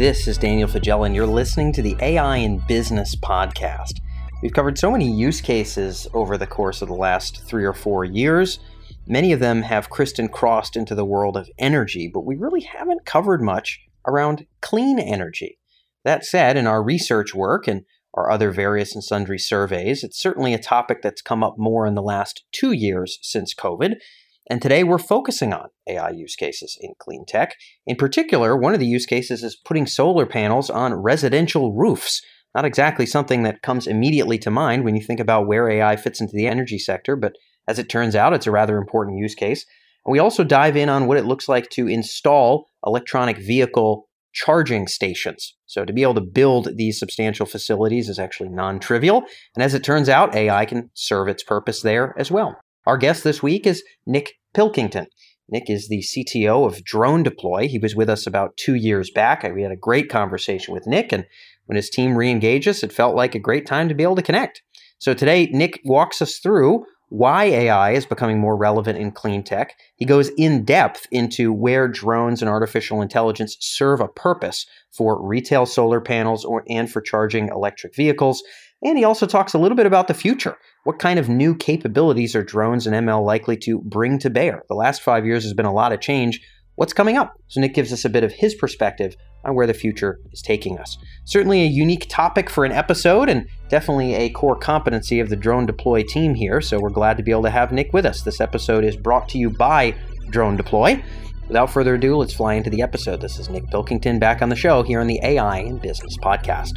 This is Daniel Faggella, and you're listening to the AI in Business podcast. We've covered so many use cases over the course of the last three or four years. Many of them have Kristen crossed into the world of energy, but we really haven't covered much around clean energy. That said, in our research work and our other various and sundry surveys, it's certainly a topic that's come up more in the last two years since COVID. And today we're focusing on AI use cases in clean tech. In particular, one of the use cases is putting solar panels on residential roofs. Not exactly something that comes immediately to mind when you think about where AI fits into the energy sector, but as it turns out, it's a rather important use case. And we also dive in on what it looks like to install electronic vehicle charging stations. So, to be able to build these substantial facilities is actually non trivial. And as it turns out, AI can serve its purpose there as well. Our guest this week is Nick Pilkington. Nick is the CTO of Drone Deploy. He was with us about two years back. We had a great conversation with Nick, and when his team re engaged us, it felt like a great time to be able to connect. So today, Nick walks us through why AI is becoming more relevant in clean tech. He goes in depth into where drones and artificial intelligence serve a purpose for retail solar panels or, and for charging electric vehicles. And he also talks a little bit about the future. What kind of new capabilities are drones and ML likely to bring to bear? The last five years has been a lot of change. What's coming up? So, Nick gives us a bit of his perspective on where the future is taking us. Certainly a unique topic for an episode and definitely a core competency of the Drone Deploy team here. So, we're glad to be able to have Nick with us. This episode is brought to you by Drone Deploy. Without further ado, let's fly into the episode. This is Nick Pilkington back on the show here on the AI in Business podcast.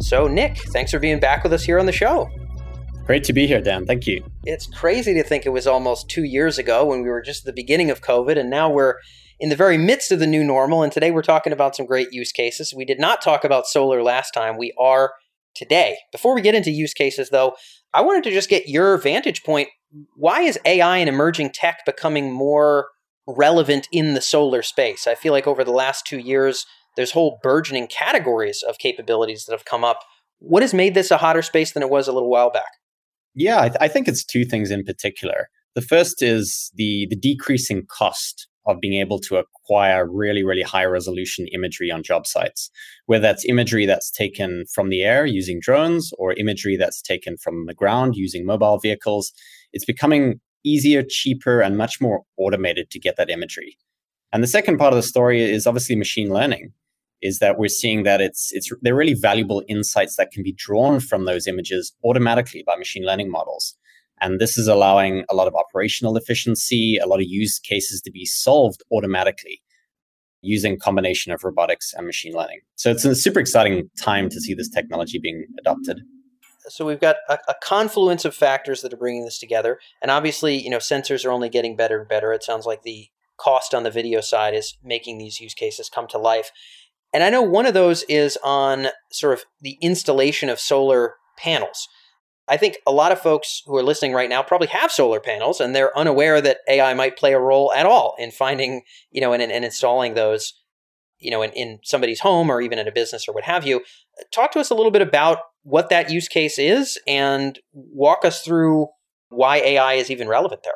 So, Nick, thanks for being back with us here on the show. Great to be here, Dan. Thank you. It's crazy to think it was almost two years ago when we were just at the beginning of COVID, and now we're in the very midst of the new normal. And today we're talking about some great use cases. We did not talk about solar last time. We are today. Before we get into use cases, though, I wanted to just get your vantage point. Why is AI and emerging tech becoming more relevant in the solar space? I feel like over the last two years, there's whole burgeoning categories of capabilities that have come up. What has made this a hotter space than it was a little while back? Yeah, I, th- I think it's two things in particular. The first is the the decreasing cost of being able to acquire really, really high resolution imagery on job sites, whether that's imagery that's taken from the air using drones or imagery that's taken from the ground using mobile vehicles. It's becoming easier, cheaper, and much more automated to get that imagery. And the second part of the story is obviously machine learning is that we're seeing that it's it's they're really valuable insights that can be drawn from those images automatically by machine learning models. And this is allowing a lot of operational efficiency, a lot of use cases to be solved automatically using combination of robotics and machine learning. So it's a super exciting time to see this technology being adopted. So we've got a, a, confluence of factors that are bringing this together, and obviously, you know, sensors are only getting better and better. It sounds like the cost on the video side is making these use cases come to life. And I know one of those is on sort of the installation of solar panels. I think a lot of folks who are listening right now probably have solar panels and they're unaware that AI might play a role at all in finding, you know, and, and installing those, you know, in, in somebody's home or even in a business or what have you. Talk to us a little bit about what that use case is and walk us through why AI is even relevant there.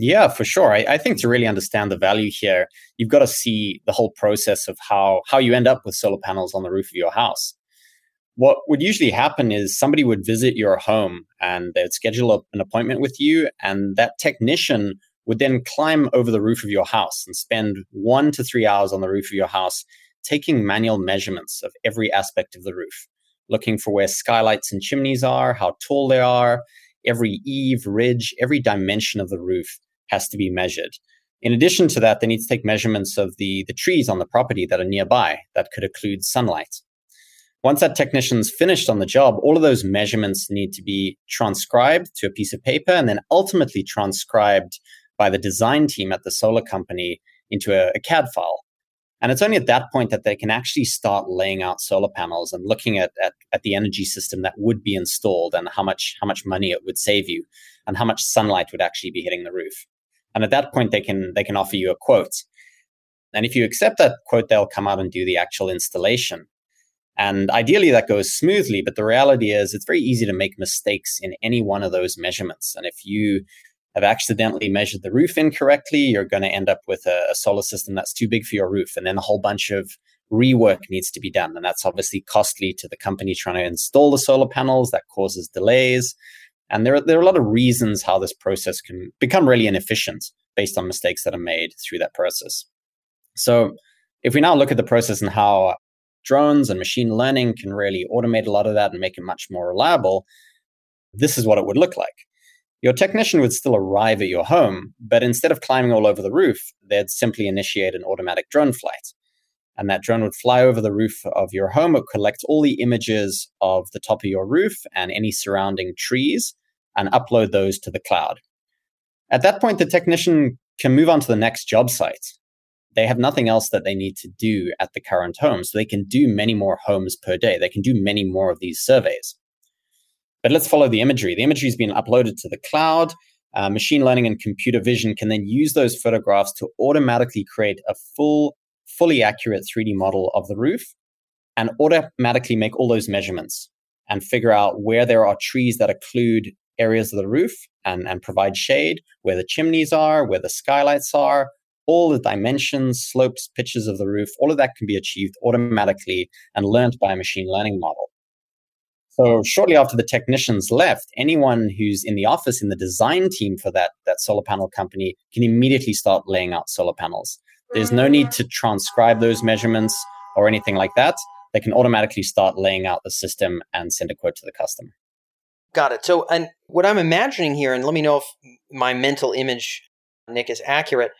Yeah, for sure. I, I, think to really understand the value here, you've got to see the whole process of how how you end up with solar panels on the roof of your house. What would usually happen is somebody would visit your home and they'd schedule an appointment with you, and that technician would then climb over the roof of your house and spend one to three hours on the roof of your house taking manual measurements of every aspect of the roof, looking for where skylights and chimneys are, how tall they are, every eave, ridge, every dimension of the roof has to be measured. In addition to that, they need to take measurements of the, the trees on the property that are nearby that could occlude sunlight. Once that technician's finished on the job, all of those measurements need to be transcribed to a piece of paper and then ultimately transcribed by the design team at the solar company into a, a CAD file. And it's only at that point that they can actually start laying out solar panels and looking at, at, at, the energy system that would be installed and how much, how much money it would save you and how much sunlight would actually be hitting the roof. And at that point, they can they can offer you a quote. And if you accept that quote, they'll come out and do the actual installation. And ideally, that goes smoothly. But the reality is, it's very easy to make mistakes in any one of those measurements. And if you have accidentally measured the roof incorrectly, you're going to end up with a, a solar system that's too big for your roof. And then a whole bunch of rework needs to be done. And that's obviously costly to the company trying to install the solar panels. That causes delays. And there are, there are a lot of reasons how this process can become really inefficient based on mistakes that are made through that process. So if we now look at the process and how drones and machine learning can really automate a lot of that and make it much more reliable, this is what it would look like. Your technician would still arrive at your home, but instead of climbing all over the roof, they'd simply initiate an automatic drone flight. And that drone would fly over the roof of your home, it would collect all the images of the top of your roof and any surrounding trees and upload those to the cloud. At that point, the technician can move on to the next job site. They have nothing else that they need to do at the current home, so they can do many more homes per day. They can do many more of these surveys. But let's follow the imagery. The imagery has been uploaded to the cloud. Uh, machine learning and computer vision can then use those photographs to automatically create a full, fully accurate 3D model of the roof and automatically make all those measurements and figure out where there are trees that occlude areas of the roof and, and provide shade, where the chimneys are, where the skylights are, all the dimensions, slopes, pitches of the roof, all of that can be achieved automatically and learned by a machine learning model. So shortly after the technicians left, anyone who's in the office in the design team for that, that solar panel company can immediately start laying out solar panels. There's no need to transcribe those measurements or anything like that. They can automatically start laying out the system and send a quote to the customer. Got it. So, and what I'm imagining here, and let me know if my mental image, Nick, is accurate.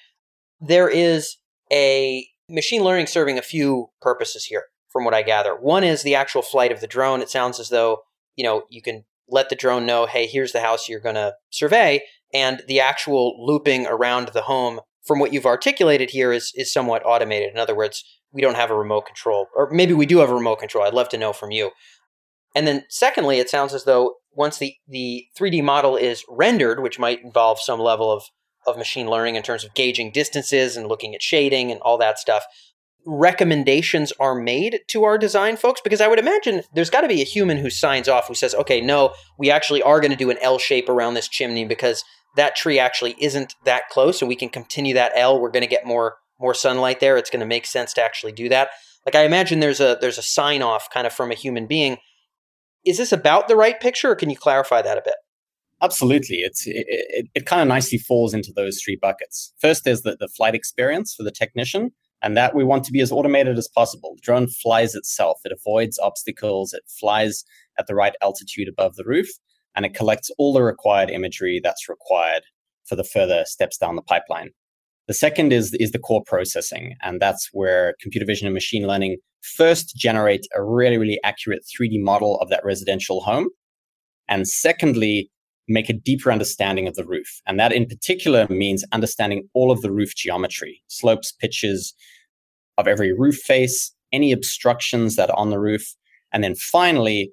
There is a machine learning serving a few purposes here, from what I gather. One is the actual flight of the drone. It sounds as though, you know, you can let the drone know, hey, here's the house you're going to survey. And the actual looping around the home, from what you've articulated here, is, is somewhat automated. In other words, we don't have a remote control, or maybe we do have a remote control. I'd love to know from you. And then, secondly, it sounds as though once the, the 3D model is rendered, which might involve some level of, of machine learning in terms of gauging distances and looking at shading and all that stuff, recommendations are made to our design folks? Because I would imagine there's got to be a human who signs off who says, okay, no, we actually are going to do an L shape around this chimney because that tree actually isn't that close and we can continue that L. We're going to get more more sunlight there. It's going to make sense to actually do that. Like I imagine there's a there's a sign off kind of from a human being is this about the right picture, or can you clarify that a bit? Absolutely. It's, it, it, it kind of nicely falls into those three buckets. First, there's the, the flight experience for the technician, and that we want to be as automated as possible. The drone flies itself, it avoids obstacles, it flies at the right altitude above the roof, and it collects all the required imagery that's required for the further steps down the pipeline. The second is, is the core processing, and that's where computer vision and machine learning first generate a really, really accurate 3D model of that residential home. And secondly, make a deeper understanding of the roof. And that in particular means understanding all of the roof geometry, slopes, pitches of every roof face, any obstructions that are on the roof. And then finally,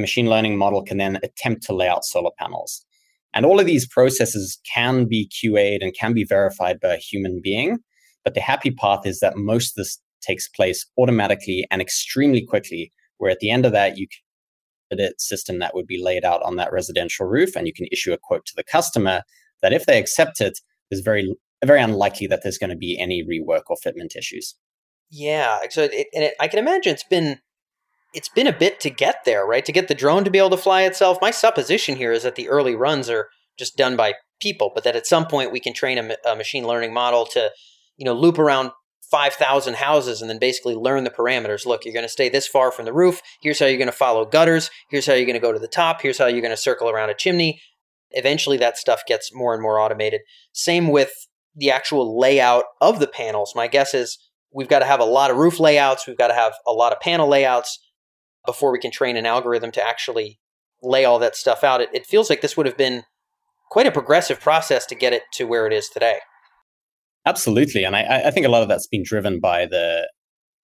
machine learning model can then attempt to lay out solar panels. And all of these processes can be QA'd and can be verified by a human being. But the happy path is that most of this takes place automatically and extremely quickly, where at the end of that, you a system that would be laid out on that residential roof and you can issue a quote to the customer that if they accept it, is very very unlikely that there's going to be any rework or fitment issues. Yeah, so it, and it, I can imagine it's been it's been a bit to get there, right? To get the drone to be able to fly itself. My supposition here is that the early runs are just done by people, but that at some point we can train a, a machine learning model to, you know, loop around 5,000 houses and then basically learn the parameters. Look, you're going to stay this far from the roof. Here's how you're going to follow gutters. Here's how you're going to go to the top. Here's how you're going to circle around a chimney. Eventually, that stuff gets more and more automated. Same with the actual layout of the panels. My guess is we've got to have a lot of roof layouts. We've got to have a lot of panel layouts before we can train an algorithm to actually lay all that stuff out. It, it feels like this would have been quite a progressive process to get it to where it is today. Absolutely, and I, I think a lot of that's been driven by the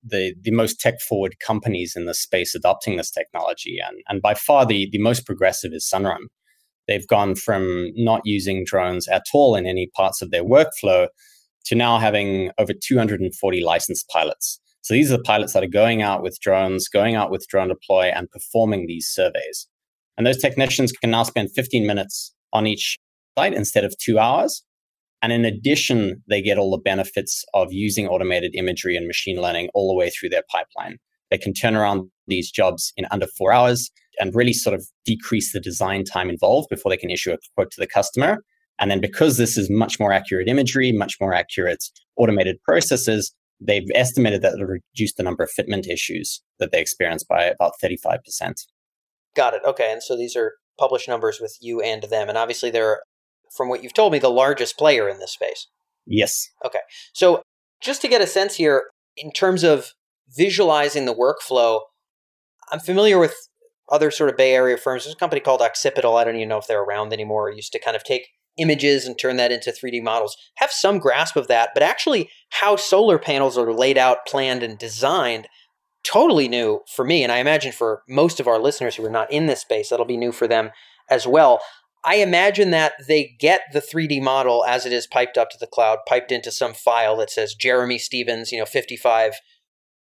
the the most tech forward companies in the space adopting this technology, and and by far the the most progressive is Sunrun. They've gone from not using drones at all in any parts of their workflow to now having over 240 licensed pilots. So these are the pilots that are going out with drones, going out with drone deploy, and performing these surveys. And those technicians can now spend 15 minutes on each site instead of two hours. And in addition, they get all the benefits of using automated imagery and machine learning all the way through their pipeline. They can turn around these jobs in under four hours and really sort of decrease the design time involved before they can issue a quote to the customer. And then because this is much more accurate imagery, much more accurate automated processes, they've estimated that it'll reduce the number of fitment issues that they experience by about 35%. Got it. Okay. And so these are published numbers with you and them. And obviously, they're, from what you've told me, the largest player in this space. Yes. Okay. So just to get a sense here, in terms of visualizing the workflow, I'm familiar with other sort of Bay Area firms. There's a company called Occipital. I don't even know if they're around anymore. It used to kind of take images and turn that into 3D models. Have some grasp of that, but actually how solar panels are laid out, planned, and designed totally new for me. And I imagine for most of our listeners who are not in this space, that'll be new for them as well. I imagine that they get the 3D model as it is piped up to the cloud, piped into some file that says Jeremy Stevens, you know, 55,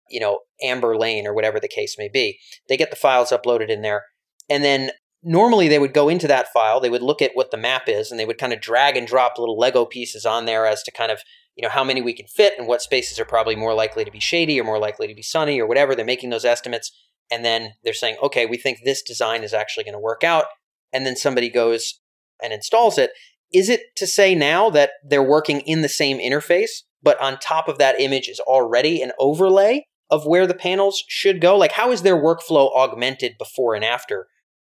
you know, Amber Lane or whatever the case may be. They get the files uploaded in there. And then normally they would go into that file, they would look at what the map is, and they would kind of drag and drop little Lego pieces on there as to kind of you know how many we can fit and what spaces are probably more likely to be shady or more likely to be sunny or whatever. They're making those estimates and then they're saying okay we think this design is actually going to work out. And then somebody goes and installs it. Is it to say now that they're working in the same interface but on top of that image is already an overlay of where the panels should go? Like how is their workflow augmented before and after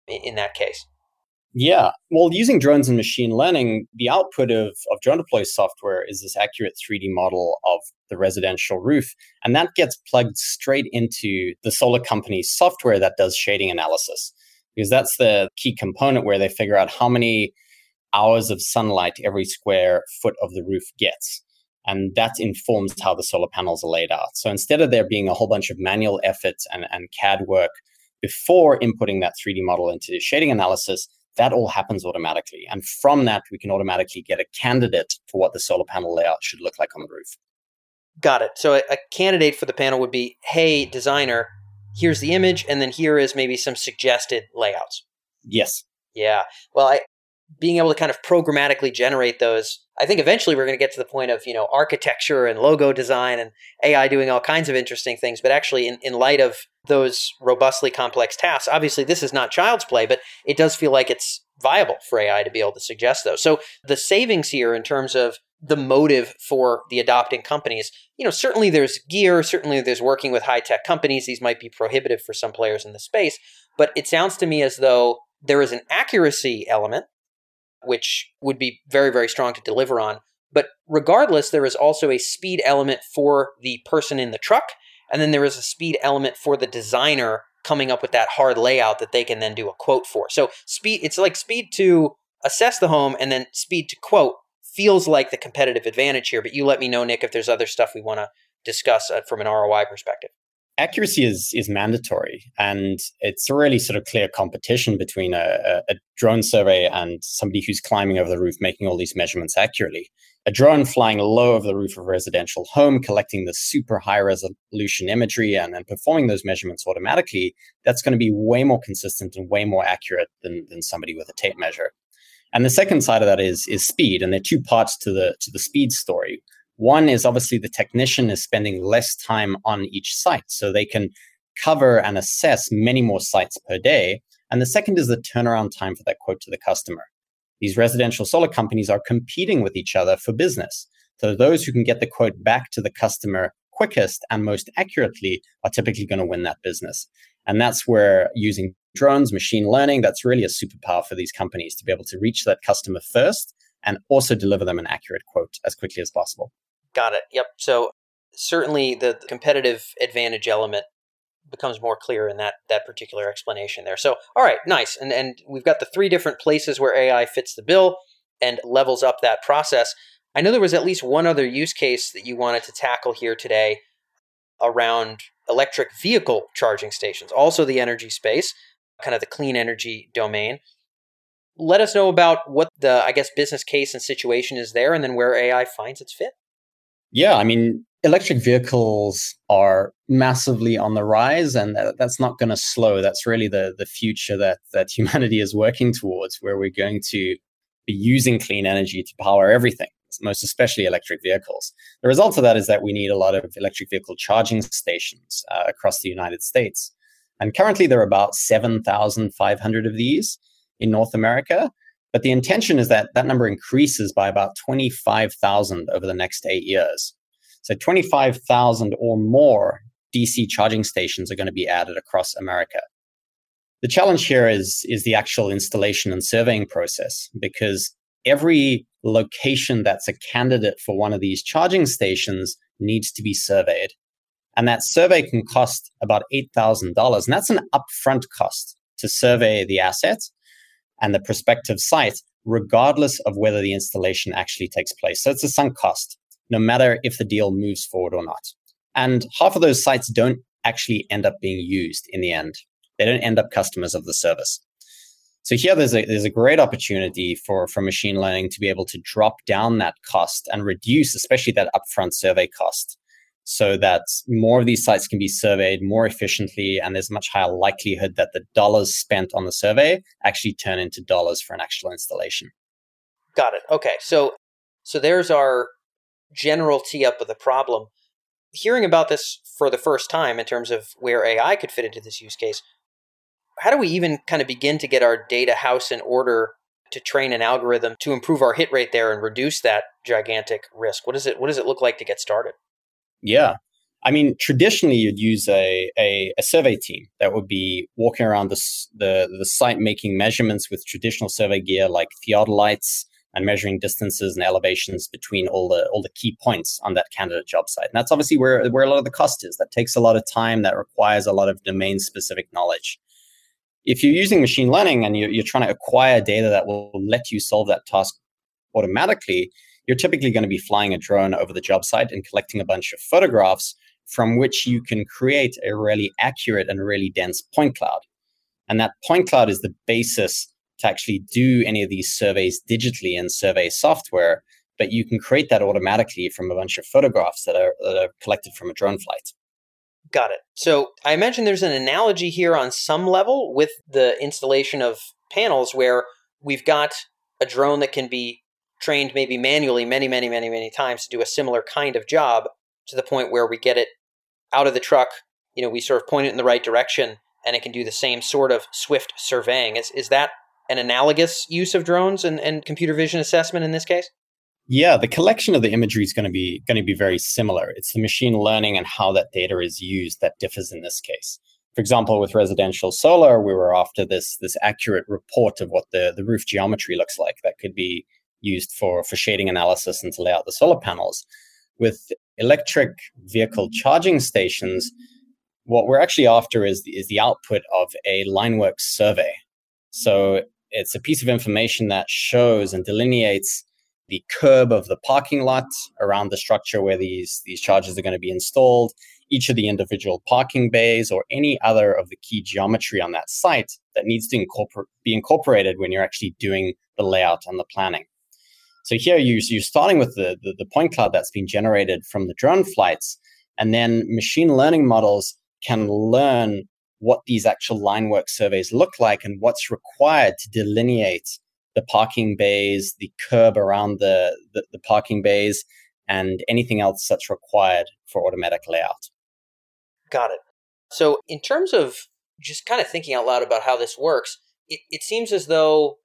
in that case yeah. Well, using drones and machine learning, the output of, of drone deploy software is this accurate 3D model of the residential roof. And that gets plugged straight into the solar company's software that does shading analysis. Because that's the key component where they figure out how many hours of sunlight every square foot of the roof gets. And that informs how the solar panels are laid out. So instead of there being a whole bunch of manual efforts and, and CAD work before inputting that 3D model into shading analysis, that all happens automatically. And from that, we can automatically get a candidate for what the solar panel layout should look like on the roof. Got it. So a, a candidate for the panel would be, hey, designer, here's the image, and then here is maybe some suggested layouts. Yes. Yeah. Well, I, being able to kind of programmatically generate those i think eventually we're going to get to the point of you know architecture and logo design and ai doing all kinds of interesting things but actually in, in light of those robustly complex tasks obviously this is not child's play but it does feel like it's viable for ai to be able to suggest those. So the savings here in terms of the motive for the adopting companies you know certainly there's gear certainly there's working with high tech companies these might be prohibitive for some players in the space but it sounds to me as though there is an accuracy element which would be very, very strong to deliver on. But regardless, there is also a speed element for the person in the truck, and then there is a speed element for the designer coming up with that hard layout that they can then do a quote for. So speed it's like speed to assess the home and then speed to quote feels like the competitive advantage here, but you let me know Nick if there's other stuff we want to discuss uh, from an ROI perspective accuracy is is mandatory, and it's a really sort of clear competition between a, a, drone survey and somebody who's climbing over the roof, making all these measurements accurately. A drone flying low over the roof of a residential home, collecting the super high resolution imagery and then performing those measurements automatically, that's going to be way more consistent and way more accurate than, than somebody with a tape measure. And the second side of that is is speed, and there are two parts to the to the speed story. One is obviously the technician is spending less time on each site, so they can cover and assess many more sites per day. And the second is the turnaround time for that quote to the customer. These residential solar companies are competing with each other for business. So those who can get the quote back to the customer quickest and most accurately are typically going to win that business. And that's where using drones, machine learning, that's really a superpower for these companies to be able to reach that customer first and also deliver them an accurate quote as quickly as possible. Got it. Yep. So certainly the competitive advantage element becomes more clear in that that particular explanation there. So all right, nice. And and we've got the three different places where AI fits the bill and levels up that process. I know there was at least one other use case that you wanted to tackle here today around electric vehicle charging stations, also the energy space, kind of the clean energy domain. Let us know about what the I guess business case and situation is there and then where AI finds its fit. Yeah, I mean, electric vehicles are massively on the rise, and that's not going to slow. That's really the the future that that humanity is working towards, where we're going to be using clean energy to power everything, most especially electric vehicles. The result of that is that we need a lot of electric vehicle charging stations uh, across the United States. And currently, there are about 7,500 of these in North America. But the intention is that that number increases by about 25,000 over the next eight years. So 25,000 or more DC charging stations are going to be added across America. The challenge here is, is the actual installation and surveying process because every location that's a candidate for one of these charging stations needs to be surveyed. And that survey can cost about $8,000. And that's an upfront cost to survey the asset and the prospective site, regardless of whether the installation actually takes place. So it's a sunk cost, no matter if the deal moves forward or not. And half of those sites don't actually end up being used in the end. They don't end up customers of the service. So here there's a there's a great opportunity for, for machine learning to be able to drop down that cost and reduce especially that upfront survey cost so that more of these sites can be surveyed more efficiently and there's much higher likelihood that the dollars spent on the survey actually turn into dollars for an actual installation. Got it. Okay. So so there's our general tee up of the problem. Hearing about this for the first time in terms of where AI could fit into this use case, how do we even kind of begin to get our data house in order to train an algorithm to improve our hit rate there and reduce that gigantic risk? What does it what does it look like to get started? Yeah. I mean, traditionally, you'd use a, a, a, survey team that would be walking around the, the, the site making measurements with traditional survey gear like theodolites and measuring distances and elevations between all the all the key points on that candidate job site. And that's obviously where, where a lot of the cost is. That takes a lot of time, that requires a lot of domain specific knowledge. If you're using machine learning and you're, you're trying to acquire data that will let you solve that task automatically, you're typically going to be flying a drone over the job site and collecting a bunch of photographs from which you can create a really accurate and really dense point cloud. And that point cloud is the basis to actually do any of these surveys digitally in survey software, but you can create that automatically from a bunch of photographs that are, that are collected from a drone flight. Got it. So I imagine there's an analogy here on some level with the installation of panels where we've got a drone that can be trained maybe manually many, many, many, many times to do a similar kind of job to the point where we get it out of the truck. You know, we sort of point it in the right direction and it can do the same sort of swift surveying. Is, is that an analogous use of drones and, and computer vision assessment in this case? Yeah, the collection of the imagery is going to be going to be very similar. It's the machine learning and how that data is used that differs in this case. For example, with residential solar, we were after this this accurate report of what the, the roof geometry looks like. That could be used for, for shading analysis and to lay out the solar panels. With electric vehicle charging stations, what we're actually after is the, is the output of a Lineworks survey. So it's a piece of information that shows and delineates the curb of the parking lot around the structure where these, these chargers are going to be installed, each of the individual parking bays, or any other of the key geometry on that site that needs to incorpor- be incorporated when you're actually doing the layout and the planning. So here you, you're starting with the, the, the point cloud that's been generated from the drone flights, and then machine learning models can learn what these actual line work surveys look like and what's required to delineate the parking bays, the curb around the, the, the parking bays, and anything else that's required for automatic layout. Got it. So, in terms of just kind of thinking out loud about how this works, it, it seems as though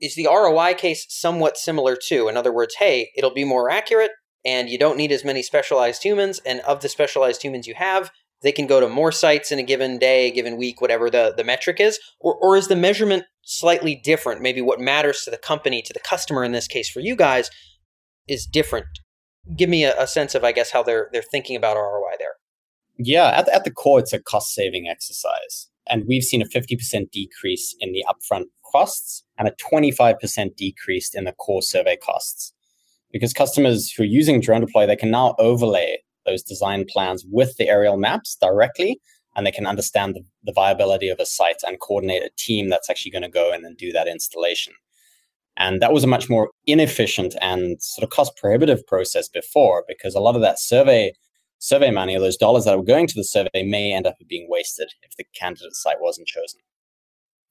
is the ROI case somewhat similar too? In other words, hey, it'll be more accurate and you don't need as many specialized humans. And of the specialized humans you have, they can go to more sites in a given day, a given week, whatever the, the metric is? Or, or is the measurement slightly different? Maybe what matters to the company, to the customer in this case for you guys, is different. Give me a, a sense of, I guess, how they're they're thinking about ROI there. Yeah, at, at the core, it's a cost saving exercise. And we've seen a 50% decrease in the upfront costs and a 25% decrease in the core survey costs. Because customers who are using Drone Deploy, they can now overlay those design plans with the aerial maps directly, and they can understand the, the viability of a site and coordinate a team that's actually going to go in and do that installation. And that was a much more inefficient and sort of cost prohibitive process before because a lot of that survey survey money those dollars that were going to the survey may end up being wasted if the candidate site wasn't chosen.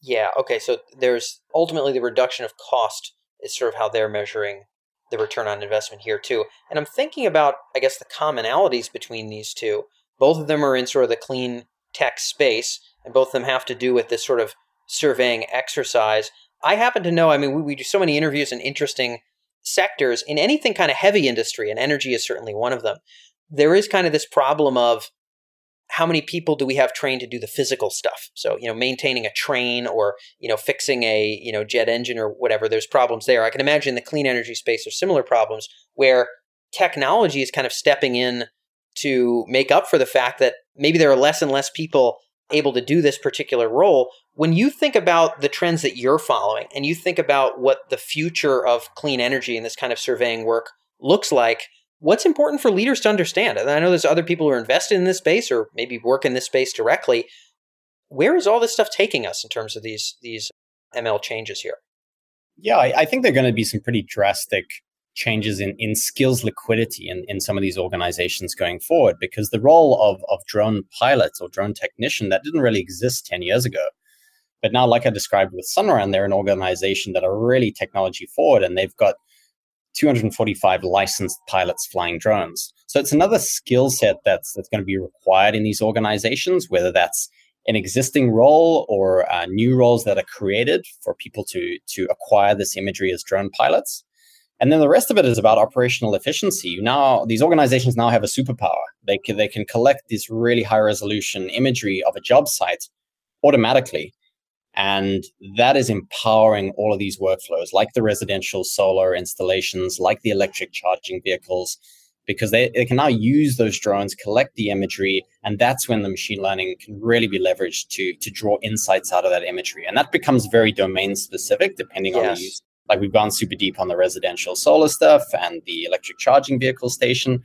Yeah. Okay. So there's ultimately the reduction of cost is sort of how they're measuring the return on investment here too. And I'm thinking about, I guess, the commonalities between these two. Both of them are in sort of the clean tech space, and both of them have to do with this sort of surveying exercise. I happen to know, I mean, we, we do so many interviews in interesting sectors in anything kind of heavy industry, and energy is certainly one of them. There is kind of this problem of how many people do we have trained to do the physical stuff? So you know maintaining a train or you know fixing a you know jet engine or whatever there's problems there. I can imagine the clean energy space there's similar problems where technology is kind of stepping in to make up for the fact that maybe there are less and less people able to do this particular role. When you think about the trends that you're following and you think about what the future of clean energy and this kind of surveying work looks like what's important for leaders to understand? And I know there's other people who are invested in this space or maybe work in this space directly. Where is all this stuff taking us in terms of these these ML changes here? Yeah, I, I think there are going to be some pretty drastic changes in, in skills liquidity in, in some of these organizations going forward because the role of, of drone pilots or drone technician that didn't really exist 10 years ago. But now, like I described with Sunrun, they're an organization that are really technology forward and they've got 245 licensed pilots flying drones. So it's another skill set that's that's going to be required in these organizations, whether that's an existing role or uh, new roles that are created for people to to acquire this imagery as drone pilots. And then the rest of it is about operational efficiency. Now these organizations now have a superpower. They can, they can collect this really high resolution imagery of a job site automatically and that is empowering all of these workflows, like the residential solar installations, like the electric charging vehicles, because they, they can now use those drones, collect the imagery, and that's when the machine learning can really be leveraged to, to draw insights out of that imagery. And that becomes very domain specific depending yes. on the use. Like we've gone super deep on the residential solar stuff and the electric charging vehicle station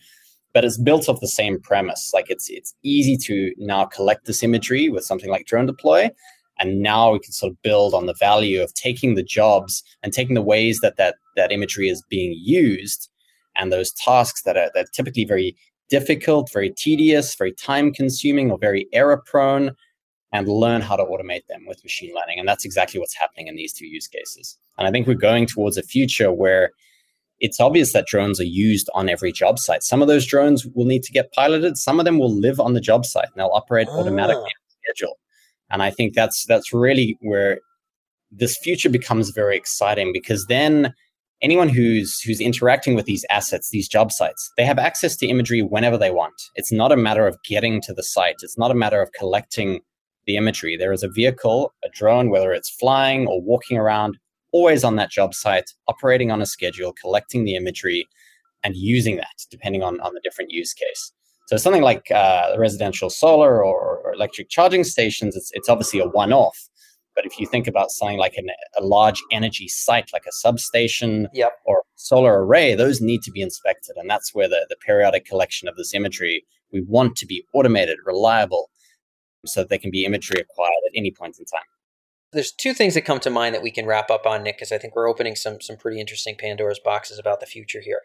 but it's built off the same premise. Like it's it's easy to now collect this imagery with something like Drone Deploy, and now we can sort of build on the value of taking the jobs and taking the ways that that, that imagery is being used and those tasks that are, that are typically very difficult, very tedious, very time consuming, or very error prone, and learn how to automate them with machine learning. And that's exactly what's happening in these two use cases. And I think we're going towards a future where it's obvious that drones are used on every job site. Some of those drones will need to get piloted, some of them will live on the job site and they'll operate ah. automatically schedule. And I think that's that's really where this future becomes very exciting because then anyone who's who's interacting with these assets, these job sites, they have access to imagery whenever they want. It's not a matter of getting to the site. It's not a matter of collecting the imagery. There is a vehicle, a drone, whether it's flying or walking around, always on that job site, operating on a schedule, collecting the imagery, and using that depending on, on the different use case. So something like uh, residential solar or, or, electric charging stations, it's, it's obviously a one-off. But if you think about something like an, a large energy site, like a substation yep. or solar array, those need to be inspected. And that's where the, the periodic collection of this imagery, we want to be automated, reliable, so that they can be imagery acquired at any point in time. There's two things that come to mind that we can wrap up on, Nick, because I think we're opening some some pretty interesting Pandora's boxes about the future here.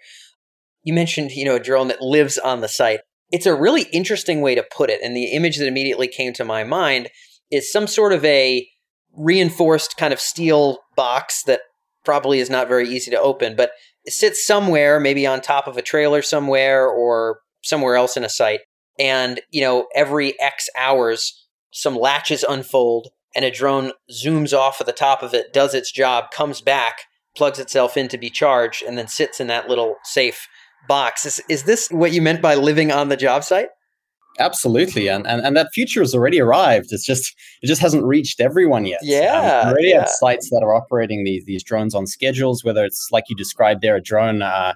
You mentioned, you know, a drone that lives on the site it's a really interesting way to put it. And the image that immediately came to my mind is some sort of a reinforced kind of steel box that probably is not very easy to open, but it sits somewhere, maybe on top of a trailer somewhere or somewhere else in a site. And, you know, every X hours, some latches unfold and a drone zooms off of the top of it, does its job, comes back, plugs itself in to be charged, and then sits in that little safe box. Is, is this what you meant by living on the job site? Absolutely, and, and and that future has already arrived. It's just it just hasn't reached everyone yet. Yeah, um, already yeah. have sites that are operating these these drones on schedules. Whether it's like you described there, a drone uh,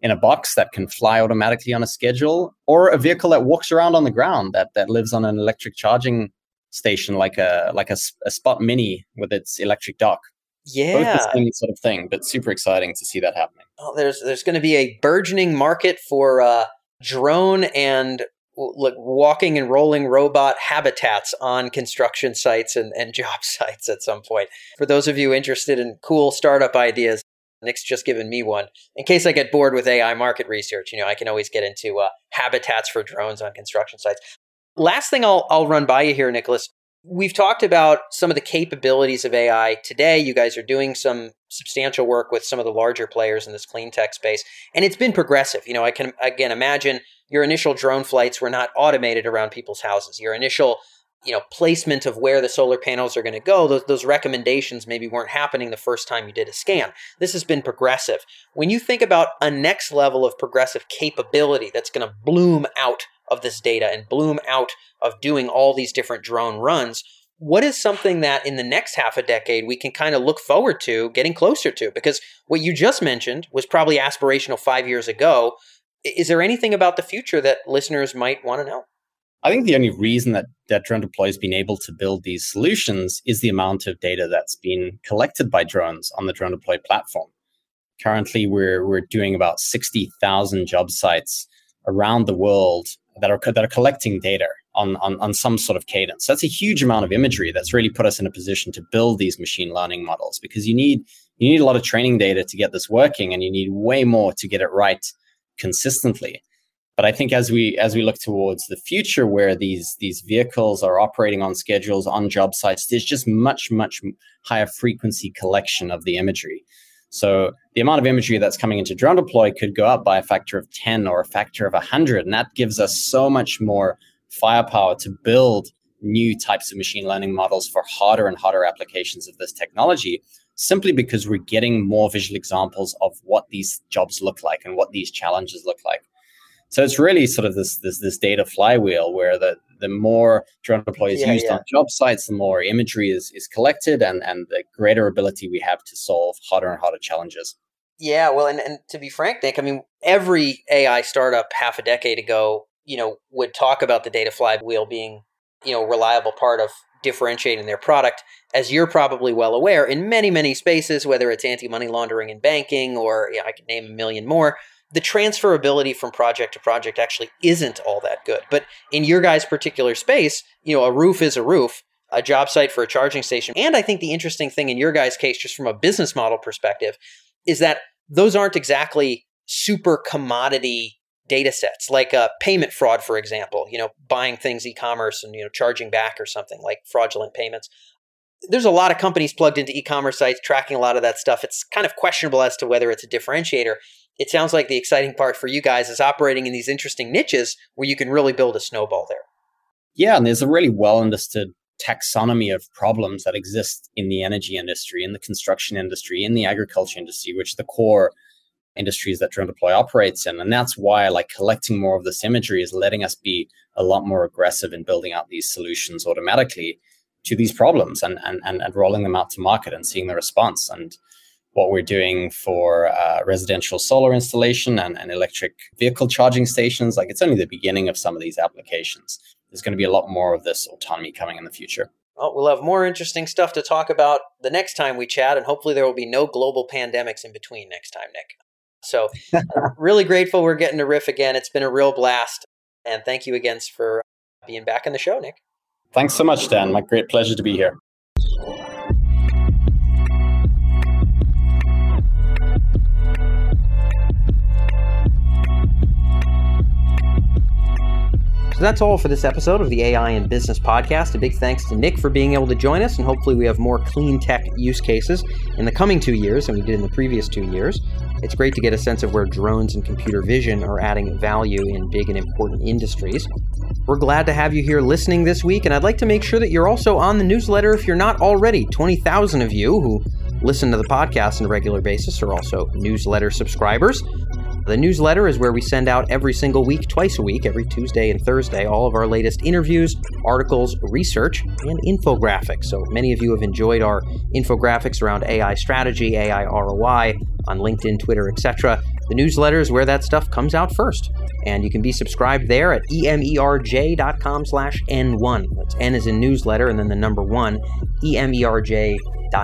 in a box that can fly automatically on a schedule, or a vehicle that walks around on the ground that that lives on an electric charging station, like a like a, a Spot Mini with its electric dock. Yeah, Both the same sort of thing, but super exciting to see that happening. Oh, there's there's going to be a burgeoning market for uh, drone and like walking and rolling robot habitats on construction sites and, and job sites at some point. For those of you interested in cool startup ideas, Nick's just given me one. In case I get bored with AI market research, you know, I can always get into uh, habitats for drones on construction sites. Last thing I'll I'll run by you here, Nicholas. We've talked about some of the capabilities of AI today. You guys are doing some substantial work with some of the larger players in this clean tech space, and it's been progressive. You know, I can again imagine your initial drone flights were not automated around people's houses. Your initial you know placement of where the solar panels are going to go those, those recommendations maybe weren't happening the first time you did a scan. This has been progressive. When you think about a next level of progressive capability that's going to bloom out of this data and bloom out of doing all these different drone runs what is something that in the next half a decade we can kind of look forward to getting closer to? Because what you just mentioned was probably aspirational 5 years ago. Is there anything about the future that listeners might want to know I think the only reason that, that Drone Deploy has been able to build these solutions is the amount of data that's been collected by drones on the Drone Deploy platform. Currently, we're, we're doing about 60,000 job sites around the world that are, that are collecting data on, on, on some sort of cadence. That's a huge amount of imagery that's really put us in a position to build these machine learning models because you need, you need a lot of training data to get this working and you need way more to get it right consistently. But I think as we as we look towards the future, where these these vehicles are operating on schedules on job sites, there's just much much higher frequency collection of the imagery. So the amount of imagery that's coming into drone deploy could go up by a factor of 10 or a factor of 100. And that gives us so much more firepower to build new types of machine learning models for harder and harder applications of this technology, simply because we're getting more visual examples of what these jobs look like and what these challenges look like. So it's really sort of this this this data flywheel where the the more drone deploy is yeah, used yeah. on job sites, the more imagery is is collected, and and the greater ability we have to solve harder and harder challenges. Yeah, well, and, and to be frank, Nick, I mean, every AI startup half a decade ago, you know, would talk about the data flywheel being, you know, a reliable part of differentiating their product. As you're probably well aware, in many, many spaces, whether it's anti money laundering and banking, or you know, I could name a million more, the transferability from project to project actually isn't all that good. But in your guys' particular space, you know, a roof is a roof, a job site for a charging station. And I think the interesting thing in your guys' case, just from a business model perspective, is that those aren't exactly super commodity data sets like a payment fraud for example you know buying things e-commerce and you know charging back or something like fraudulent payments there's a lot of companies plugged into e-commerce sites tracking a lot of that stuff it's kind of questionable as to whether it's a differentiator it sounds like the exciting part for you guys is operating in these interesting niches where you can really build a snowball there. Yeah, and there's a really well understood taxonomy of problems that exist in the energy industry, in the construction industry, in the agriculture industry, which the core industries that Drone Deploy operates in. And that's why like collecting more of this imagery is letting us be a lot more aggressive in building out these solutions automatically to these problems and, and, and, and rolling them out to market and seeing the response. And what we're doing for uh, residential solar installation and, and electric vehicle charging stations. Like it's only the beginning of some of these applications. There's going to be a lot more of this autonomy coming in the future. Well, we'll have more interesting stuff to talk about the next time we chat, and hopefully there will be no global pandemics in between next time, Nick. So, really grateful we're getting to riff again. It's been a real blast, and thank you again for being back on the show, Nick. Thanks so much, Dan. My great pleasure to be here. So that's all for this episode of the AI in Business Podcast. A big thanks to Nick for being able to join us, and hopefully, we have more clean tech use cases in the coming two years than we did in the previous two years. It's great to get a sense of where drones and computer vision are adding value in big and important industries. We're glad to have you here listening this week, and I'd like to make sure that you're also on the newsletter if you're not already. 20,000 of you who listen to the podcast on a regular basis are also newsletter subscribers. The newsletter is where we send out every single week, twice a week, every Tuesday and Thursday, all of our latest interviews, articles, research, and infographics. So many of you have enjoyed our infographics around AI strategy, AI ROI on LinkedIn, Twitter, etc. The newsletter is where that stuff comes out first. And you can be subscribed there at emerj.com slash N1. That's N is in newsletter and then the number one, emerj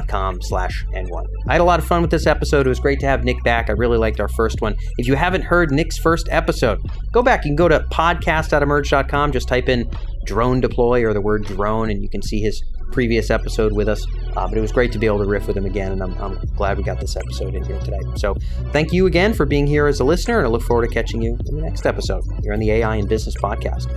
com slash N1. I had a lot of fun with this episode. It was great to have Nick back. I really liked our first one. If you haven't heard Nick's first episode, go back. You can go to podcast.emerj.com. Just type in drone deploy or the word drone, and you can see his previous episode with us. Uh, but it was great to be able to riff with him again, and I'm, I'm glad we got this episode in here today. So thank you again for being here as a listener, and I look forward to catching you in the next episode here on the AI in Business Podcast.